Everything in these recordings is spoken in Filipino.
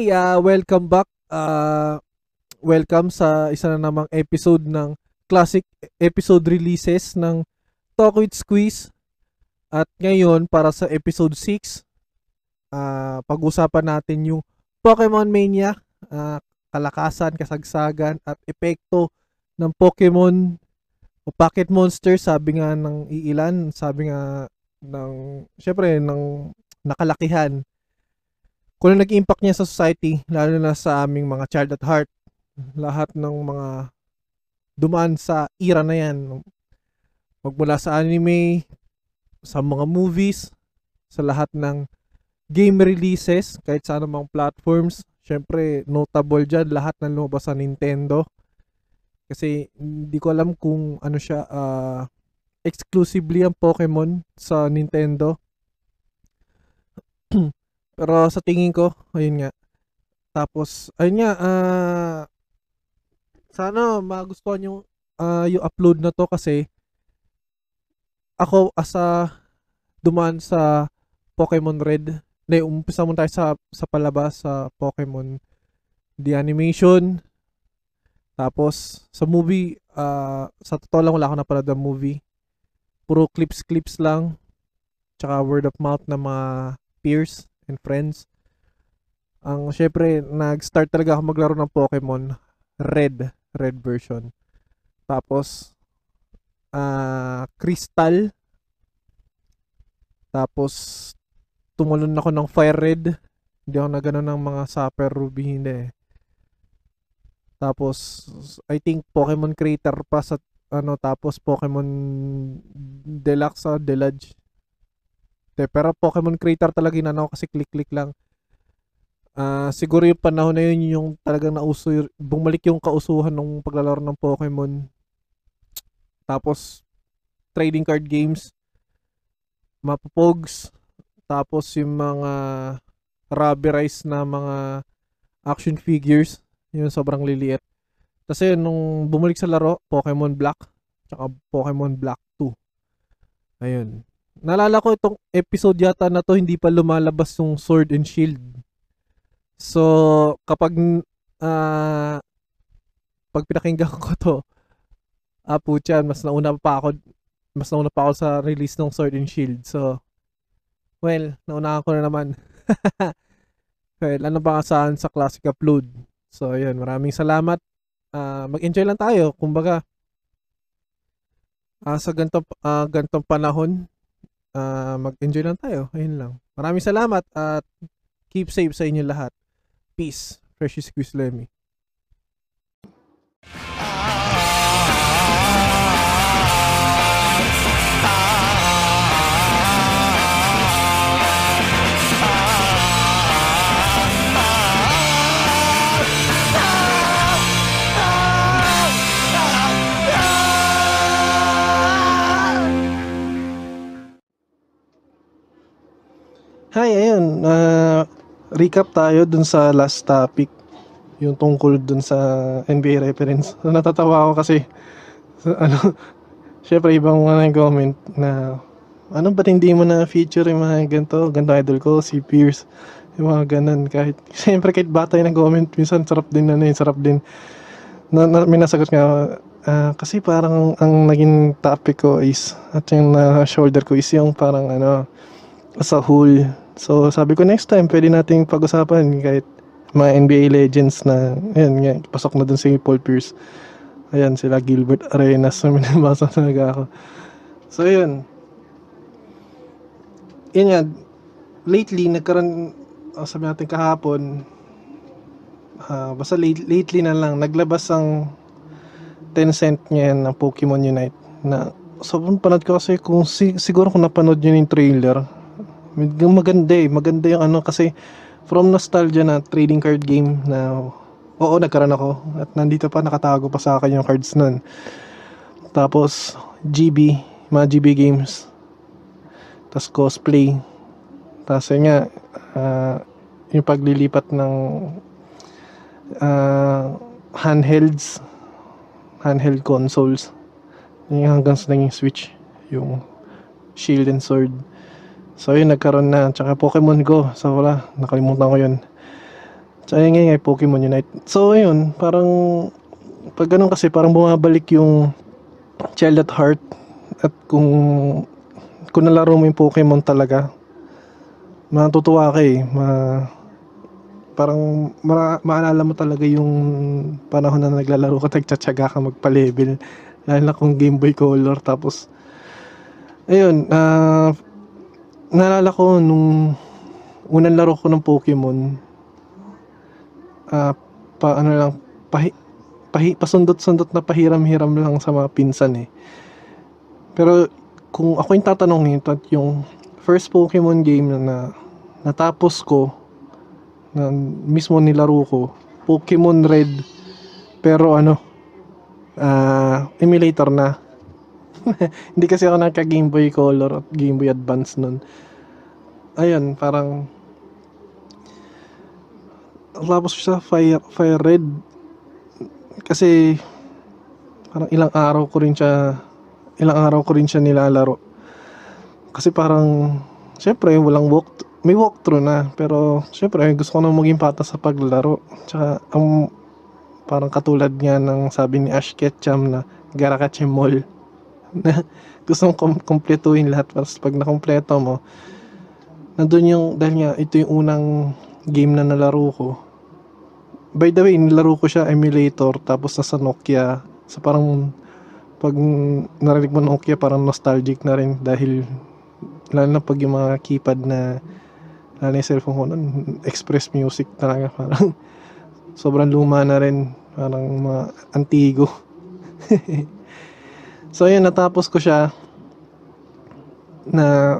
Okay, uh, welcome back. Uh, welcome sa isa na namang episode ng classic episode releases ng Talk with Squeeze. At ngayon, para sa episode 6, uh, pag-usapan natin yung Pokemon Mania, uh, kalakasan, kasagsagan, at epekto ng Pokemon o Pocket Monster, sabi nga ng iilan, sabi nga ng, syempre, ng nakalakihan kung ano nag-impact niya sa society, lalo na sa aming mga child at heart, lahat ng mga dumaan sa era na yan, magmula sa anime, sa mga movies, sa lahat ng game releases, kahit sa anumang platforms, syempre notable dyan, lahat ng lumabas sa Nintendo. Kasi hindi ko alam kung ano siya, uh, exclusively ang Pokemon sa Nintendo. Pero sa tingin ko, ayun nga. Tapos, ayun nga, uh, sana magustuhan yung, uh, yung upload na to kasi ako as a dumaan sa Pokemon Red, na umpisa mo tayo sa, sa palabas sa Pokemon The Animation. Tapos, sa movie, uh, sa totoo lang wala ako napanood ng movie. Puro clips-clips lang. Tsaka word of mouth na mga peers and friends. Ang syempre, nag-start talaga ako maglaro ng Pokemon Red, Red version. Tapos uh, Crystal. Tapos tumalon ako ng Fire Red. Hindi ako na gano'n ng mga Super Ruby, hindi eh. Tapos, I think Pokemon Creator pa sa ano tapos Pokemon Deluxe o Delage eh. Pero Pokemon Creator talaga yun ano kasi click-click lang. Uh, siguro yung panahon na yun yung talagang nauso, bumalik yung kausuhan ng paglalaro ng Pokemon. Tapos, trading card games, mapapogs, tapos yung mga rubberized na mga action figures, yun sobrang liliit. Kasi nung bumalik sa laro, Pokemon Black, tsaka Pokemon Black 2. Ayun. Nalala ko itong episode yata na to hindi pa lumalabas yung Sword and Shield. So, kapag uh, pag pinakinggan ko to, ah putyan, mas nauna pa ako mas nauna pa ako sa release ng Sword and Shield. So, well, nauna ko na naman. well, ano ba saan sa classic upload? So, ayun, maraming salamat. Uh, mag-enjoy lang tayo. Kumbaga, uh, sa gantong, uh, gantong panahon, uh, mag-enjoy lang tayo. Ayun lang. Maraming salamat at keep safe sa inyo lahat. Peace. Fresh Squeeze Lemmy. Recap tayo dun sa last topic. Yung tungkol dun sa NBA reference. So, natatawa ako kasi so, ano, syempre ibang mga comment na ano ba't hindi mo na feature yung mga ganito, ganito idol ko, si Pierce. Yung mga ganun. Kahit, syempre kahit bata yung nag-comment, minsan sarap din ano yun, sarap din. Na, na, may nasagot nga, uh, kasi parang ang naging topic ko is, at yung na shoulder ko is yung parang ano, as a whole, So, sabi ko next time, pwede nating pag-usapan kahit mga NBA legends na, ayan nga, pasok na dun si Paul Pierce. Ayan, sila Gilbert Arenas, na minabasa talaga ako. So, yun. Yun nga, lately, nagkaroon, oh, sabi natin kahapon, uh, basta late, lately na lang, naglabas ang 10 cent niya ng Pokemon Unite na sobrang panood ko kasi kung si, siguro kung napanood yun yung trailer maganda eh. Maganda yung ano kasi from nostalgia na trading card game na oo, nagkaroon ako. At nandito pa, nakatago pa sa akin yung cards nun. Tapos, GB, mga GB games. Tapos cosplay. Tapos yun nga, uh, yung paglilipat ng uh, handhelds, handheld consoles. Yung hanggang sa naging Switch, yung Shield and Sword. So yun, nagkaroon na. Tsaka Pokemon Go. So wala, nakalimutan ko yun. Tsaka yung ngayon ay Pokemon Unite. So, ayun, parang, pag ganun kasi, parang bumabalik yung child at heart. At kung, kung nalaro mo yung Pokemon talaga, matutuwa ka eh. Ma, parang ma- maalala mo talaga yung panahon na naglalaro ka, nagtsatsaga ka magpa-level. Lalo na kung Game Boy Color. Tapos, ayun, ah, naalala ko nung unang laro ko ng Pokemon, ah, pa, ano lang, pahi, pahi, pasundot-sundot na pahiram-hiram lang sa mga pinsan eh. Pero, kung ako yung tatanungin, at yung first Pokemon game na, na natapos ko, na mismo nilaro ko, Pokemon Red, pero ano, ah, emulator na. Hindi kasi ako nagka Game Boy Color at Game Boy Advance nun. Ayun, parang tapos siya Fire, Fire Red kasi parang ilang araw ko rin siya ilang araw ko rin siya nilalaro. Kasi parang syempre walang walk may walkthrough na pero syempre gusto ko na maging patas sa paglaro. Tsaka ang parang katulad nga ng sabi ni Ash Ketchum na Garakachemol na gusto kong kom- kompletuhin lahat para pag nakompleto mo nandun yung dahil nga ito yung unang game na nalaro ko. By the way nilaro ko siya emulator tapos nasa Nokia. So parang pag narinig mo Nokia parang nostalgic na rin dahil lalo na pag yung mga keypad na lalo yung cellphone ko nun, express music talaga parang sobrang luma na rin parang mga antigo so ayun natapos ko siya na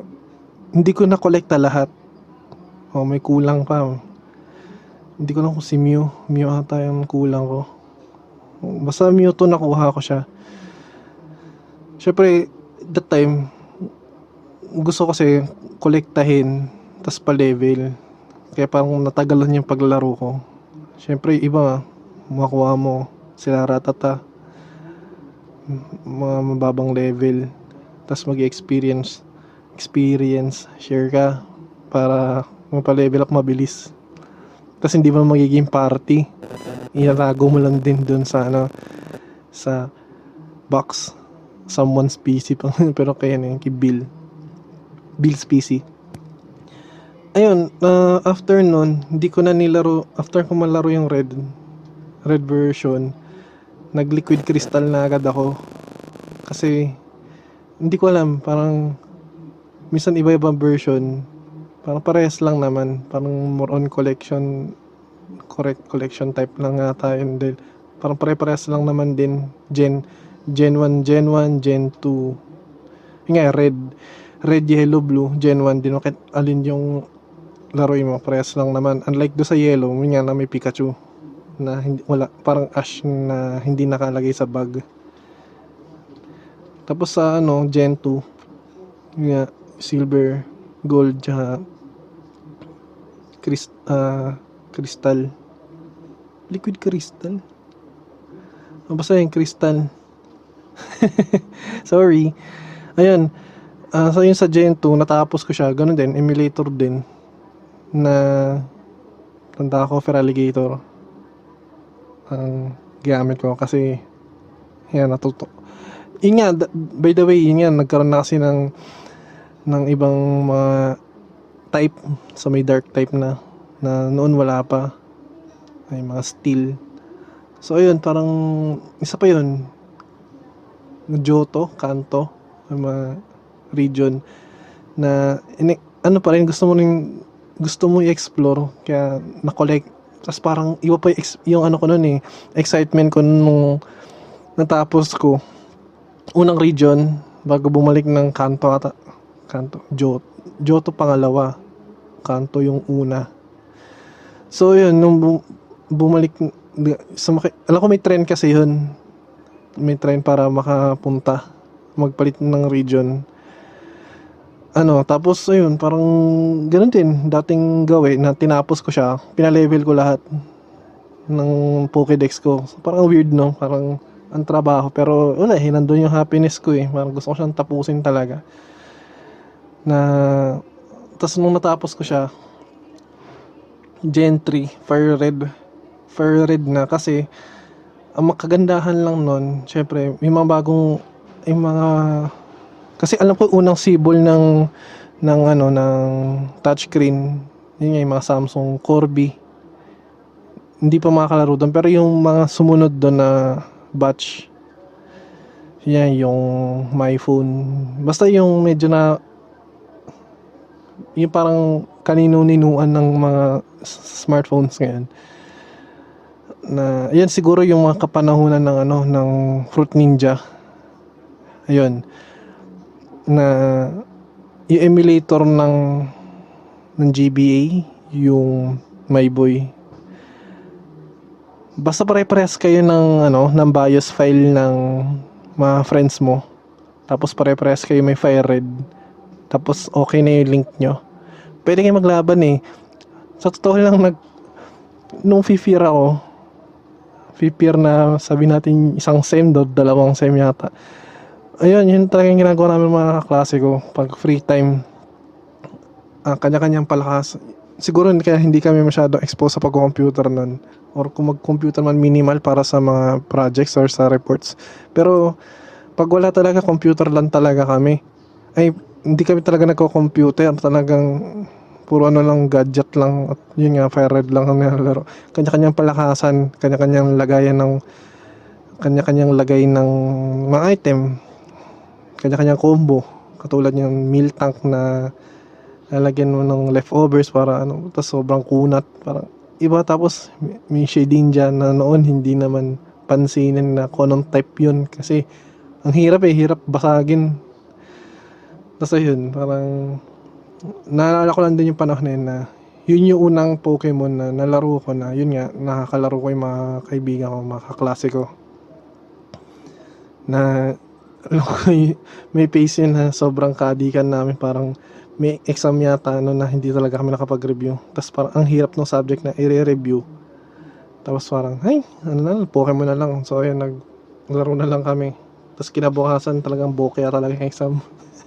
hindi ko na-collecta lahat. Oh may kulang pa. Hindi ko lang kung si Mew. Mew ata yung kulang ko. Basta Mewtwo nakuha ko siya. Syempre that time gusto kasi kolektahin tas pa level kaya parang natagalan yung paglalaro ko. Syempre iba makuha mo sila ratata mga mababang level tas mag-experience experience share ka para mapa-level up mabilis. Tas hindi mo magiging party. Ilalago mo lang din dun sa ano sa box. Someone's PC pero kaya na yun kay Bill. Bill's PC ayun uh, after nun hindi ko na nilaro after ko malaro yung red red version nag liquid crystal na agad ako. Kasi hindi ko alam parang minsan iba-ibang version. Parang parehas lang naman. Parang more on collection correct collection type lang nga tayo dahil parang pare-parehas lang naman din. Gen gen 1 gen 1 gen 2 yung nga red red yellow blue gen 1 din. Bakit alin yung laruin mo? Parehas lang naman. Unlike do sa yellow yun nga na may Pikachu na hindi, wala parang ash na hindi nakalagay sa bag. Tapos sa ano gen 2 yun nga silver gold tsaka crystal ah, crystal. Liquid crystal? O basta yung crystal. Sorry. Ayun Ah, so yun sa Gen 2 natapos ko siya. Ganun din emulator din na tanda ko Feraligator ang gamit ko kasi yan natuto. Yun nga by the way yun nga nagkaroon na kasi ng ng ibang mga type. So may dark type na na noon wala pa. May mga steel. So ayun parang isa pa yun. Johto, Kanto may mga region na ini, ano pa rin gusto mo rin gusto mo i-explore. Kaya na-collect tapos parang iba pa yung, yung ano ko noon eh excitement ko nung natapos ko unang region bago bumalik ng kanto ata kanto Johto, Johto pangalawa kanto yung una. So yun nung bu- bumalik sumaki, alam ko may train kasi yun. May train para makapunta magpalit ng region ano, tapos ayun, parang ganun din, dating gawin na tinapos ko siya, pinalevel ko lahat ng Pokédex ko. So, parang weird, no? Parang ang trabaho. Pero wala eh, nandun yung happiness ko eh. Parang gusto ko siyang tapusin talaga. Na, tapos nung natapos ko siya, Gen 3, Fire Red. Fire Red na kasi ang makagandahan lang nun, syempre, may mga bagong, may mga, kasi alam ko unang sibol ng, ng ano, ng touchscreen, yun nga yung mga Samsung Corby. Hindi pa makakalaro doon, pero yung mga sumunod doon na batch, yan, yung my phone. Basta yung medyo na, yung parang kanino-ninuan ng mga smartphones ngayon na yan siguro yung mga kapanahunan ng ano ng Fruit Ninja. Ayun. Na yung emulator ng ng GBA, yung MyBoy. Basta pare-parehas kayo ng ano, ng BIOS file ng mga friends mo. Tapos pare-parehas kayo may FireRed. Tapos okay na yung link nyo. Pwede kayo maglaban eh. Sa totoo lang nag nung fifir ako, fifir na sabi natin isang sem do, dalawang sem yata. Ayun, yun talaga yung ginagawa namin mga kaklase ko pag free time. Ah, kanya-kanyang palakas. Siguro kaya hindi kami masyado exposed sa pag-computer nun. Or kung mag-computer man minimal para sa mga projects or sa reports. Pero pag wala talaga, computer lang talaga kami. Ay, hindi kami talaga nagko-computer. Talagang puro ano lang, gadget lang. At yun nga, fire red lang ang nilalaro. Kanya-kanyang palakasan, kanya-kanyang lagayan ng kanya-kanyang lagay ng mga item. Kanya-kanyang combo. Katulad yung meal tank na lalagyan mo ng leftovers para ano, tapos sobrang kunat. Parang iba tapos may- shading dyan na noon hindi naman pansinin na kung anong type yun kasi ang hirap eh, hirap basagin. Tapos ayun, parang naalala ko lang din yung panahon na yun na yun yung unang Pokemon na nalaro ko na yun nga, nakakalaro ko yung mga kaibigan ko, mga kaklase ko. Na alam ko, y- may pace yun na sobrang kadikan namin parang may exam yata ano na hindi talaga kami nakapag-review. Tapos parang ang hirap ng subject na i-review. Tapos parang, ay, ano na, Pokemon na lang. So ayun, naglaro na lang kami. Tapos kinabukasan talagang bokeh talaga yung exam.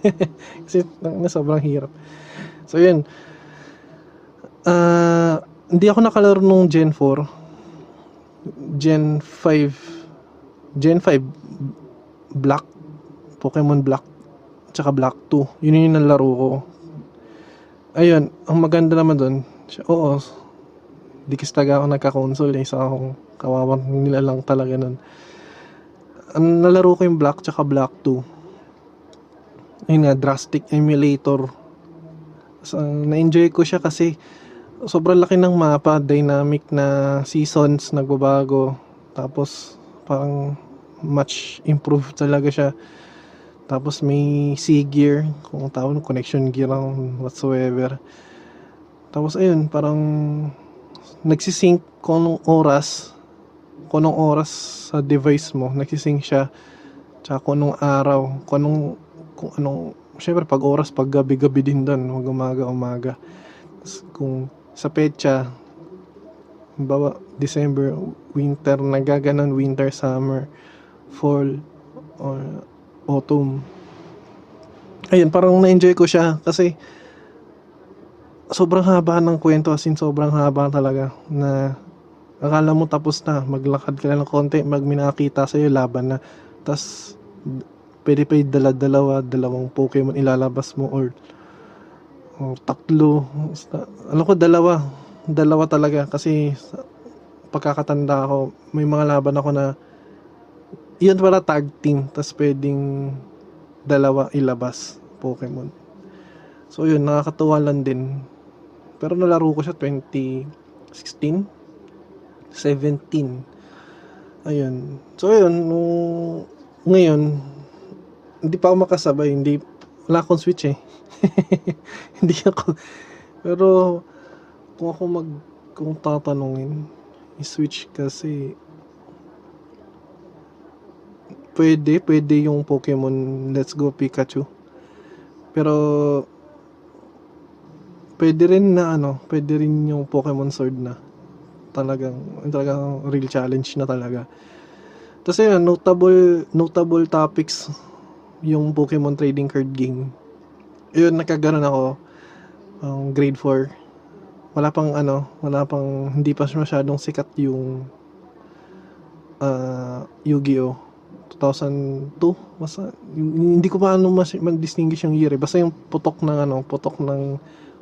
Kasi na, sobrang hirap. So yun. Ah, hindi ako nakalaro nung Gen 4. Gen 5. Gen 5 Black Pokemon Black tsaka Black 2. Yun yung nalaro ko. Ayun, ang maganda naman doon, oo, di kasi talaga ako nagka-console eh, isa akong kawawang nila lang talaga nun. Ang nalaro ko yung Black tsaka Black 2. Ayun nga, drastic emulator. So, na-enjoy ko siya kasi sobrang laki ng mapa, dynamic na seasons, nagbabago. Tapos, parang much improved talaga siya. Tapos may C gear, kung tawag connection gear ang whatsoever. Tapos ayun, parang nagsisync kung anong oras, kung oras sa device mo, nagsisync siya. Tsaka kung araw, kung kung anong, syempre pag oras, pag gabi-gabi din doon, mag umaga, umaga. Tapos kung sa petsa, bawa December, winter, nagaganon, winter, summer, fall, or autumn. Ayun, parang na-enjoy ko siya kasi sobrang haba ng kwento as in sobrang haba talaga na akala mo tapos na maglakad ka lang ng konti mag minakita sa'yo laban na tas pwede pa yung dala-dalawa dalawang Pokemon ilalabas mo or, or tatlo alam ko dalawa dalawa talaga kasi pagkakatanda ko may mga laban ako na yun pala tag team tas pwedeng dalawa ilabas Pokemon. So yun nakakatuwa lang din. Pero nalaro ko siya 2016 17 ayun. So yun nung ngayon hindi pa ako makasabay hindi wala akong switch eh. Hindi ako. Pero kung ako mag kung tatanungin i-switch kasi pwede, pwede yung Pokemon Let's Go Pikachu. Pero pwede rin na ano, pwede rin yung Pokemon Sword na talagang talagang real challenge na talaga. Tapos yun, notable notable topics yung Pokemon trading card game. Yun, nakaganon ako um, grade 4. wala pang ano, wala pang hindi pa masyadong sikat yung uh, Yu-Gi-Oh 2002 basta hindi ko pa ano mas distinguish yung year eh. basta yung putok ng ano putok ng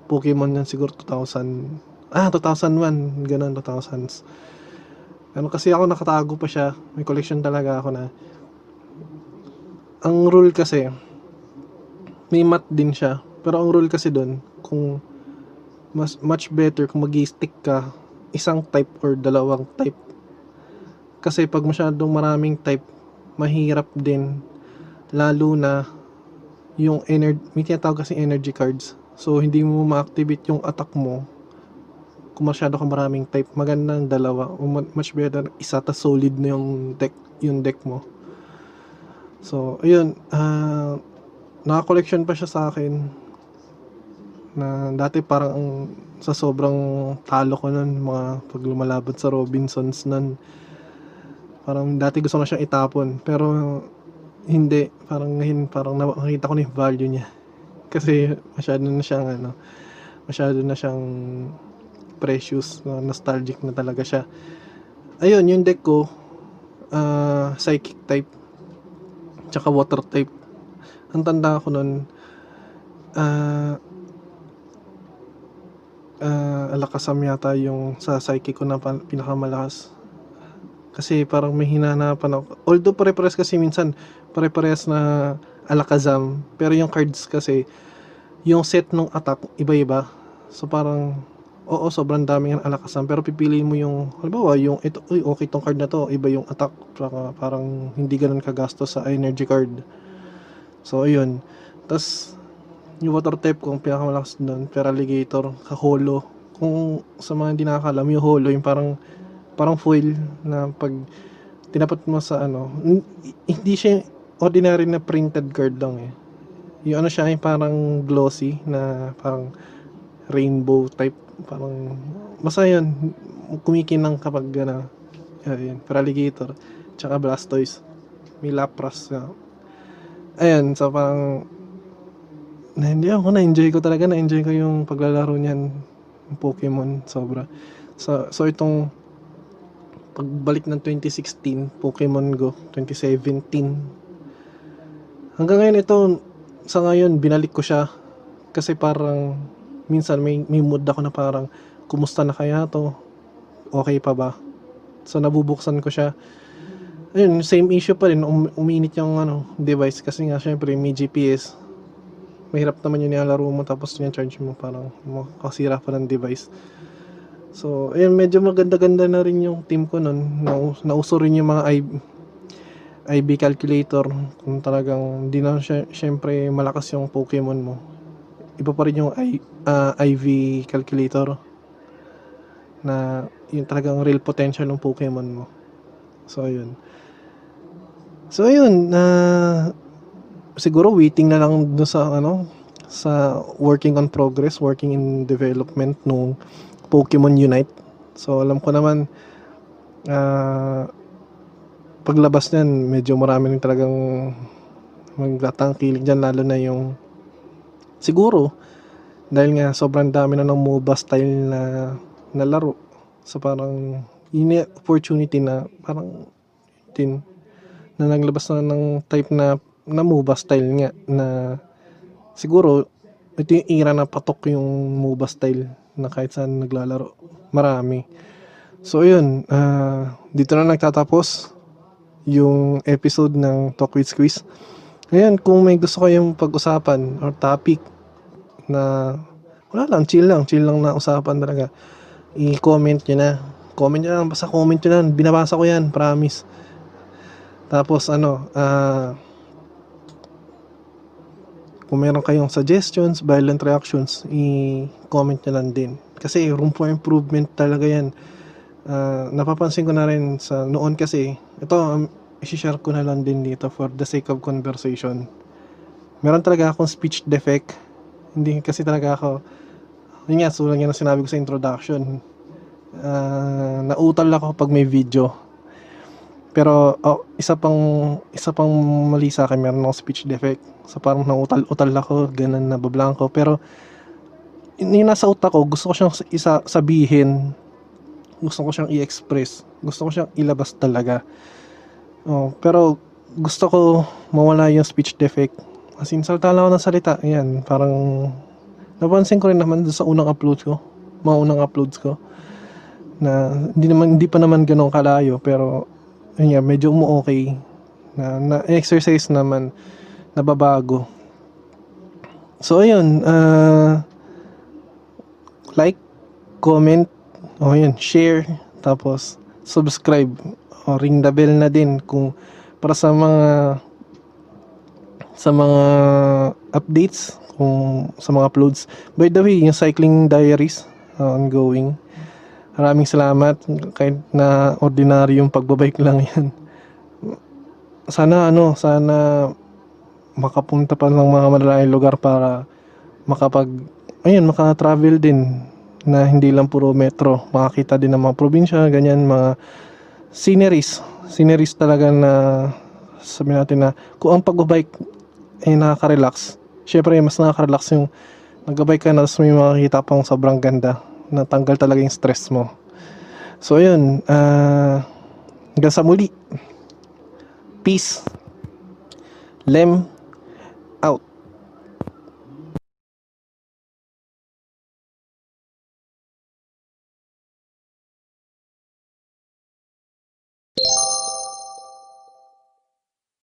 Pokemon yan siguro 2000 ah 2001 ganun 2000s ano kasi ako nakatago pa siya. May collection talaga ako na. Ang rule kasi may mat din siya. Pero ang rule kasi doon kung mas much better kung magi-stick ka isang type or dalawang type. Kasi pag masyadong maraming type mahirap din lalo na yung energy may tinatawag kasi energy cards. So hindi mo ma-activate yung attack mo kung masyado ka maraming type. Magandang dalawa much better isa ta solid na yung deck yung deck mo. So ayun uh, naka-collection pa siya sa akin na dati parang sa sobrang talo ko nun mga pag lumalaban sa Robinsons nun parang dati gusto ko siyang itapon pero hindi. Parang ngayon parang nakita ko na yung value niya. Kasi masyado na siyang ano masyado na siyang precious nostalgic na talaga siya. Ayun yung deck ko uh, psychic type tsaka water type. Ang tanda ko nun uh, uh, Alakasam yata yung sa psyche ko na pinakamalakas. Kasi parang may hinahanapan ako. Although pare-pares kasi minsan, pare-pares na Alakazam. Pero yung cards kasi, yung set ng attack, iba-iba. So parang, oo, sobrang dami ng Alakazam. Pero pipiliin mo yung, halimbawa, yung, ito, uy, okay tong card na to, iba yung attack. Saka parang hindi ganun kagastos sa energy card. So, ayun. Tapos, yung water type ko ang pinakamalakas doon Feraligator kaholo kung sa mga hindi nakakalam yung holo yung parang parang foil na pag tinapat mo sa ano hindi siya ordinary na printed card lang eh. Yung ano siya yung parang glossy na parang rainbow type parang basta yun kumikinang kapag gana ayun Feraligator tsaka Blastoise may Lapras uh, ayun so parang na hindi ako na-enjoy ko talaga na-enjoy ko yung paglalaro niyan Pokemon sobra. So, so itong pagbalik ng 2016 Pokemon Go 2017 hanggang ngayon ito sa ngayon binalik ko siya. Kasi parang minsan may, may mood ako na parang kumusta na kaya to? Okay pa ba? So nabubuksan ko siya. Ayun same issue pa rin um, uminit yung ano device. Kasi nga syempre may GPS mahirap naman yung nilalaro mo tapos yung charge mo parang makasira pa ng device. So, ayun, medyo maganda-ganda na rin yung team ko nun. Na, nauso rin yung mga IB, IB calculator. Kung talagang hindi na siya, syempre malakas yung Pokemon mo. Iba pa rin yung I, uh, ah, IV calculator. Na yung talagang real potential ng Pokemon mo. So, ayun. So, ayun. Uh, siguro waiting na lang do sa ano sa working on progress, working in development nung Pokemon Unite. So alam ko naman uh, paglabas niyan, medyo marami rin talagang magtatangkilik diyan lalo na yung siguro dahil nga sobrang dami na ng MOBA style na na laro. So parang yun opportunity na parang din na naglabas na ng type na na MOBA style nga na siguro ito yung era na patok yung MOBA style na kahit saan naglalaro. Marami. So yun, uh, dito na nagtatapos yung episode ng Talk with Squeeze. Ngayon, kung may gusto kayong pag-usapan or topic na wala lang, chill lang, chill lang na usapan talaga, i-comment nyo na. Comment nyo lang, basta comment nyo lang, binabasa ko yan, promise. Tapos ano, ah, uh, kung meron kayong suggestions, violent reactions, i-comment nyo lang din. Kasi room for improvement talaga yan. Uh, napapansin ko na rin sa noon kasi, ito, um, isi-share ko na lang din dito for the sake of conversation. Meron talaga akong speech defect. Hindi kasi talaga ako, yun nga, sulang yan ang sinabi ko sa introduction. Uh, nautal ako pag may video pero oh, isa pang isa pang mali sa akin, meron akong speech defect. So parang nautal-utal ako, ganun na bablanko. Pero yung nasa utak ko, gusto ko siyang isa sabihin, gusto ko siyang i-express, gusto ko siyang ilabas talaga. Oh, pero gusto ko mawala yung speech defect. As in, salta lang ako ng salita. Ayan, parang napansin ko rin naman sa unang upload ko. Mga unang uploads ko. Na hindi naman hindi pa naman ganun kalayo pero yun nga, medyo umu-okay. Na, na exercise naman nababago. So ayun, uh, like, comment, o yun, share, tapos subscribe o ring the bell na din kung para sa mga sa mga updates kung sa mga uploads. By the way, yung cycling diaries uh, ongoing. Maraming salamat kahit na ordinary yung pagbabike lang yan. Sana ano, sana makapunta pa ng mga malalayong lugar para makapag ayun, maka-travel din na hindi lang puro metro. Makakita din ng mga probinsya, ganyan, mga sceneries. Sceneries talaga na sabi natin na kung ang pagbabike ay nakaka-relax, syempre mas nakaka-relax yung nagbabike ka na tapos may makakita pang sobrang ganda na tanggal talaga yung stress mo. So, ayun. Uh, hanggang sa muli. Peace. Lem out.